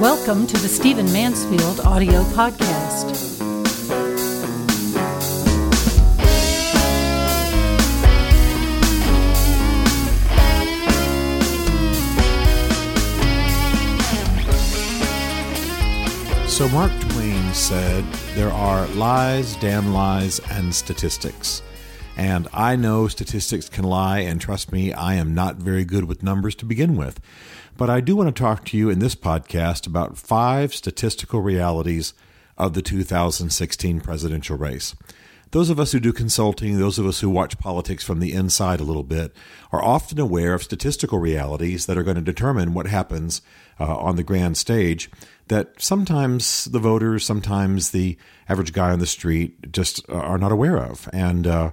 Welcome to the Stephen Mansfield audio podcast. So Mark Twain said, There are lies, damn lies, and statistics. And I know statistics can lie, and trust me, I am not very good with numbers to begin with. But I do want to talk to you in this podcast about five statistical realities of the 2016 presidential race. Those of us who do consulting, those of us who watch politics from the inside a little bit, are often aware of statistical realities that are going to determine what happens uh, on the grand stage that sometimes the voters, sometimes the average guy on the street just are not aware of. And uh,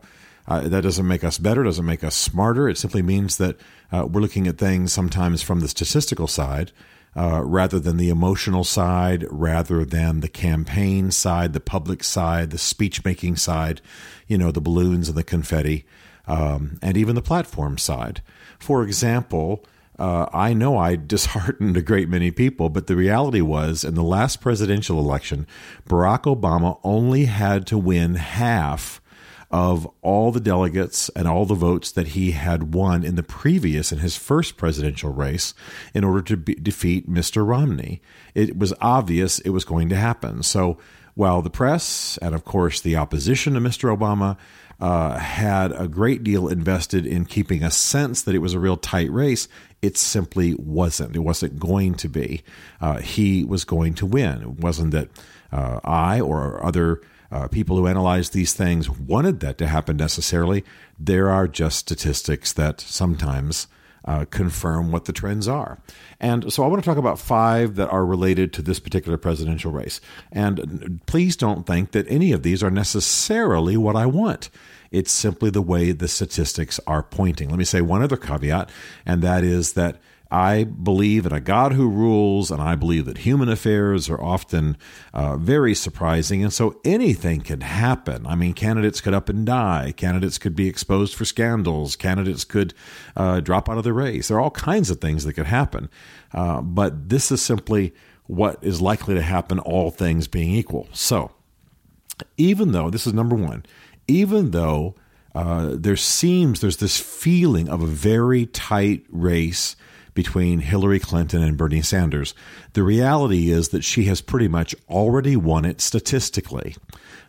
uh, that doesn't make us better, doesn't make us smarter. It simply means that uh, we're looking at things sometimes from the statistical side uh, rather than the emotional side, rather than the campaign side, the public side, the speech making side, you know, the balloons and the confetti, um, and even the platform side. For example, uh, I know I disheartened a great many people, but the reality was in the last presidential election, Barack Obama only had to win half of all the delegates and all the votes that he had won in the previous, in his first presidential race, in order to be, defeat Mr. Romney. It was obvious it was going to happen. So while the press and, of course, the opposition to Mr. Obama uh, had a great deal invested in keeping a sense that it was a real tight race, it simply wasn't. It wasn't going to be. Uh, he was going to win. It wasn't that uh, I or other uh, people who analyze these things wanted that to happen necessarily. There are just statistics that sometimes uh, confirm what the trends are. And so I want to talk about five that are related to this particular presidential race. And please don't think that any of these are necessarily what I want. It's simply the way the statistics are pointing. Let me say one other caveat, and that is that I believe in a God who rules, and I believe that human affairs are often uh, very surprising, and so anything can happen. I mean, candidates could up and die, candidates could be exposed for scandals, candidates could uh, drop out of the race. There are all kinds of things that could happen, uh, but this is simply what is likely to happen, all things being equal. So, even though this is number one, even though uh, there seems there's this feeling of a very tight race between Hillary Clinton and Bernie Sanders. The reality is that she has pretty much already won it statistically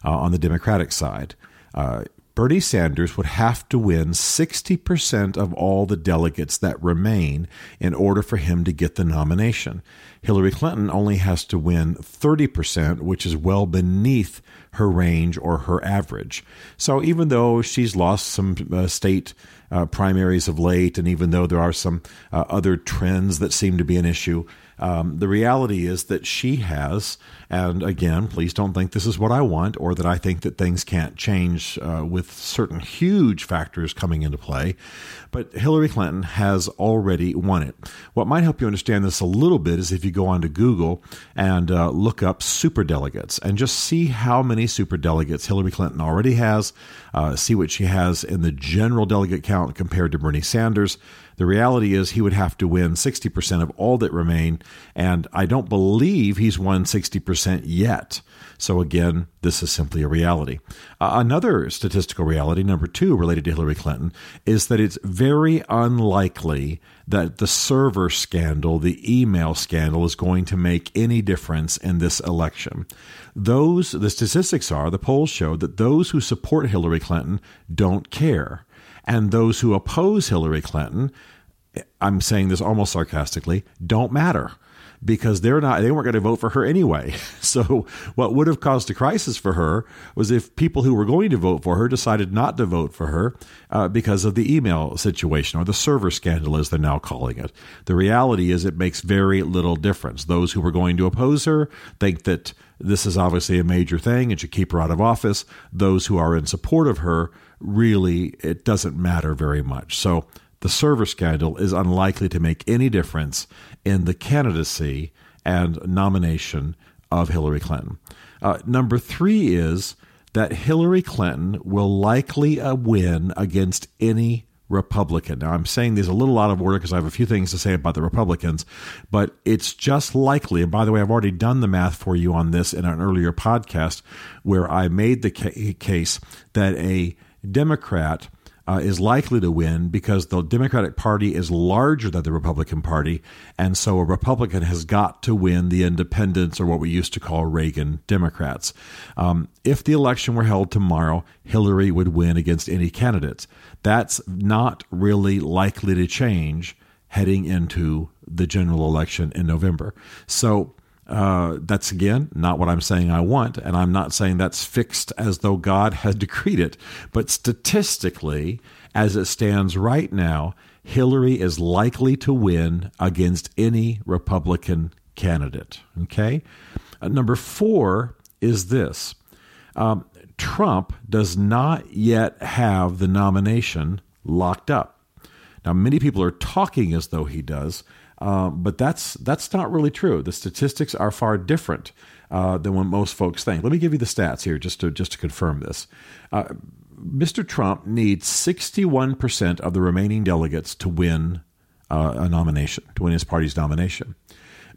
uh, on the Democratic side. Uh, Bernie Sanders would have to win 60% of all the delegates that remain in order for him to get the nomination. Hillary Clinton only has to win 30%, which is well beneath her range or her average. So even though she's lost some uh, state uh, primaries of late, and even though there are some uh, other trends that seem to be an issue, um, the reality is that she has, and again, please don't think this is what I want or that I think that things can't change uh, with certain huge factors coming into play. But Hillary Clinton has already won it. What might help you understand this a little bit is if you go onto Google and uh, look up super delegates and just see how many super delegates Hillary Clinton already has, uh, see what she has in the general delegate count compared to Bernie Sanders. The reality is he would have to win 60% of all that remain, and I don't believe he's won 60% yet. So again, this is simply a reality. Uh, another statistical reality, number two, related to Hillary Clinton, is that it's very unlikely that the server scandal, the email scandal, is going to make any difference in this election. Those, the statistics are, the polls show that those who support Hillary Clinton don't care and those who oppose Hillary Clinton, I'm saying this almost sarcastically, don't matter because they're not they weren't going to vote for her anyway. So what would have caused a crisis for her was if people who were going to vote for her decided not to vote for her uh, because of the email situation or the server scandal as they're now calling it. The reality is it makes very little difference. Those who were going to oppose her think that this is obviously a major thing and should keep her out of office. Those who are in support of her really it doesn't matter very much. So the server scandal is unlikely to make any difference in the candidacy and nomination of Hillary Clinton. Uh, number three is that Hillary Clinton will likely uh, win against any Republican. Now, I'm saying there's a little out of order because I have a few things to say about the Republicans, but it's just likely. And by the way, I've already done the math for you on this in an earlier podcast where I made the ca- case that a Democrat uh, is likely to win because the Democratic Party is larger than the Republican Party, and so a Republican has got to win the independents or what we used to call Reagan Democrats. Um, if the election were held tomorrow, Hillary would win against any candidates. That's not really likely to change heading into the general election in November. So uh, that's again not what I'm saying I want, and I'm not saying that's fixed as though God had decreed it. But statistically, as it stands right now, Hillary is likely to win against any Republican candidate. Okay? Uh, number four is this um, Trump does not yet have the nomination locked up. Now, many people are talking as though he does. Uh, but that's that's not really true. The statistics are far different uh, than what most folks think. Let me give you the stats here just to just to confirm this. Uh, Mr. Trump needs 61% of the remaining delegates to win uh, a nomination, to win his party's nomination.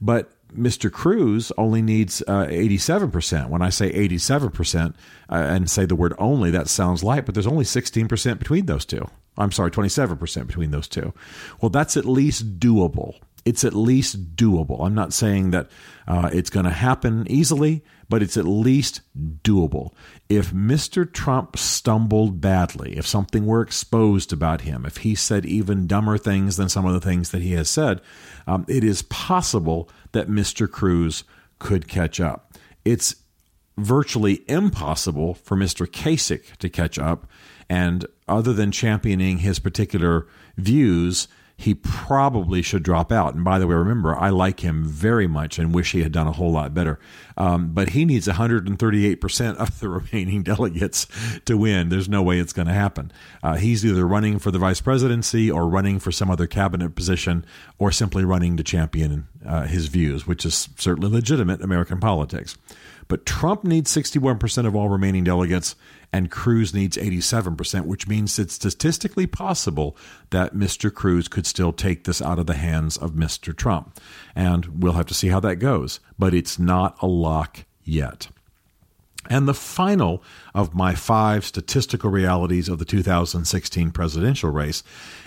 But Mr. Cruz only needs uh, 87%. When I say 87% uh, and say the word only, that sounds light, but there's only 16% between those two. I'm sorry, 27% between those two. Well, that's at least doable it's at least doable. I'm not saying that uh, it's going to happen easily, but it's at least doable. If Mr. Trump stumbled badly, if something were exposed about him, if he said even dumber things than some of the things that he has said, um, it is possible that Mr. Cruz could catch up. It's virtually impossible for Mr. Kasich to catch up. And other than championing his particular views, he probably should drop out. And by the way, remember, I like him very much and wish he had done a whole lot better. Um, but he needs 138% of the remaining delegates to win. There's no way it's going to happen. Uh, he's either running for the vice presidency or running for some other cabinet position or simply running to champion uh, his views, which is certainly legitimate American politics. But Trump needs 61% of all remaining delegates, and Cruz needs 87%, which means it's statistically possible that Mr. Cruz could still take this out of the hands of Mr. Trump. And we'll have to see how that goes. But it's not a lock yet. And the final of my five statistical realities of the 2016 presidential race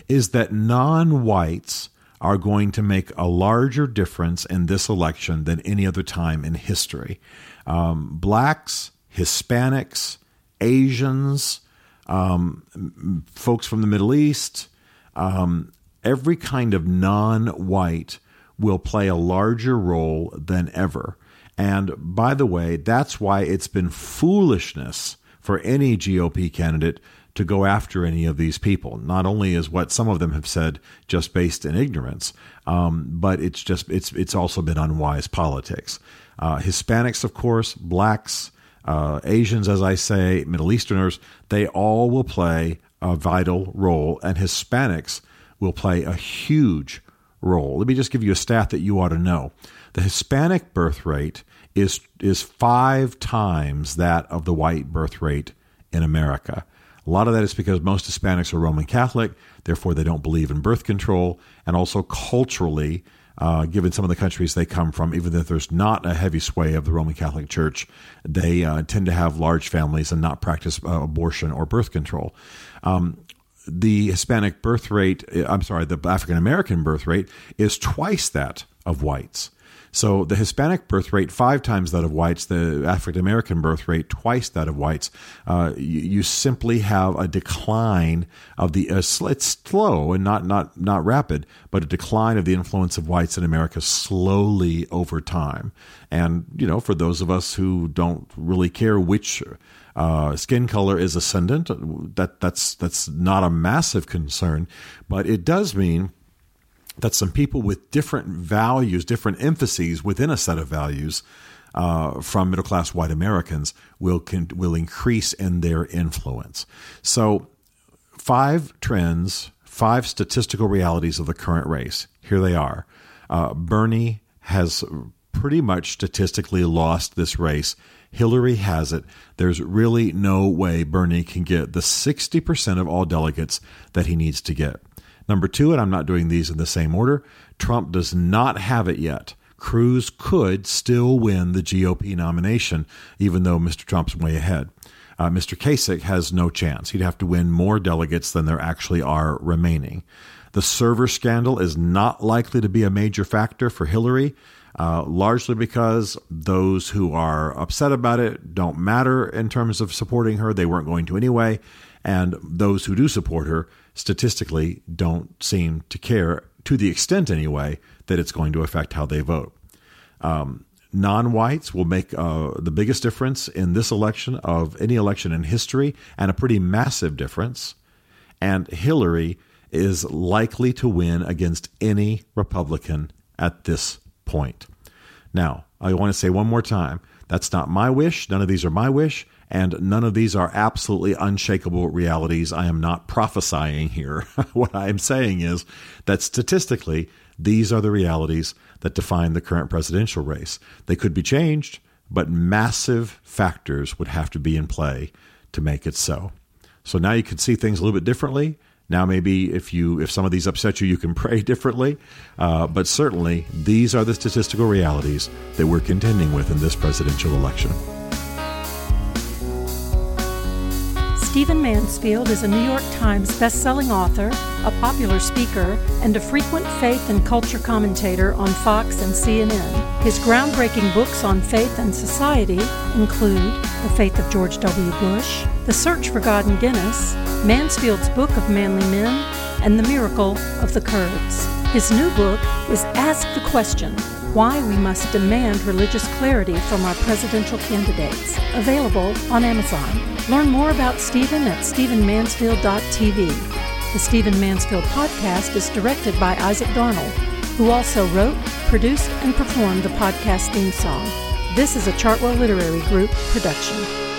is that non whites are going to make a larger difference in this election than any other time in history um, blacks, Hispanics, Asians, um, folks from the Middle East, um, every kind of non white will play a larger role than ever. And by the way, that's why it's been foolishness for any GOP candidate to go after any of these people. Not only is what some of them have said just based in ignorance, um, but it's just it's it's also been unwise politics. Uh, Hispanics, of course, blacks, uh, Asians, as I say, Middle Easterners, they all will play a vital role, and Hispanics will play a huge role. Let me just give you a stat that you ought to know. The Hispanic birth rate is is five times that of the white birth rate in America. A lot of that is because most Hispanics are Roman Catholic, therefore they don't believe in birth control, and also culturally, uh, given some of the countries they come from, even if there's not a heavy sway of the Roman Catholic Church, they uh, tend to have large families and not practice uh, abortion or birth control. Um, the Hispanic birth rate, I'm sorry, the African American birth rate is twice that of whites. So the Hispanic birth rate five times that of whites, the African American birth rate twice that of whites. Uh, you, you, simply have a decline of the. Uh, it's slow and not not not rapid, but a decline of the influence of whites in America slowly over time. And you know, for those of us who don't really care which. Uh, skin color is ascendant. That that's that's not a massive concern, but it does mean that some people with different values, different emphases within a set of values uh, from middle class white Americans will can, will increase in their influence. So, five trends, five statistical realities of the current race. Here they are. Uh, Bernie has pretty much statistically lost this race. Hillary has it. There's really no way Bernie can get the 60% of all delegates that he needs to get. Number two, and I'm not doing these in the same order, Trump does not have it yet. Cruz could still win the GOP nomination, even though Mr. Trump's way ahead. Uh, Mr. Kasich has no chance. He'd have to win more delegates than there actually are remaining. The server scandal is not likely to be a major factor for Hillary, uh, largely because those who are upset about it don't matter in terms of supporting her. They weren't going to anyway. And those who do support her statistically don't seem to care, to the extent anyway, that it's going to affect how they vote. Um, non whites will make uh, the biggest difference in this election of any election in history, and a pretty massive difference. And Hillary is likely to win against any Republican at this point. Now, I want to say one more time that's not my wish. None of these are my wish. And none of these are absolutely unshakable realities. I am not prophesying here. what I am saying is that statistically, these are the realities that define the current presidential race. They could be changed, but massive factors would have to be in play to make it so. So now you can see things a little bit differently. Now, maybe if you if some of these upset you, you can pray differently. Uh, but certainly, these are the statistical realities that we're contending with in this presidential election. Stephen Mansfield is a New York Times best-selling author, a popular speaker, and a frequent faith and culture commentator on Fox and CNN. His groundbreaking books on faith and society include The Faith of George W. Bush, The Search for God and Guinness, Mansfield's Book of Manly Men, and The Miracle of the Kurds. His new book is Ask the Question Why We Must Demand Religious Clarity from Our Presidential Candidates, available on Amazon. Learn more about Stephen at StephenMansfield.tv. The Stephen Mansfield podcast is directed by Isaac Darnold, who also wrote, produced, and performed the podcast theme song. This is a Chartwell Literary Group production.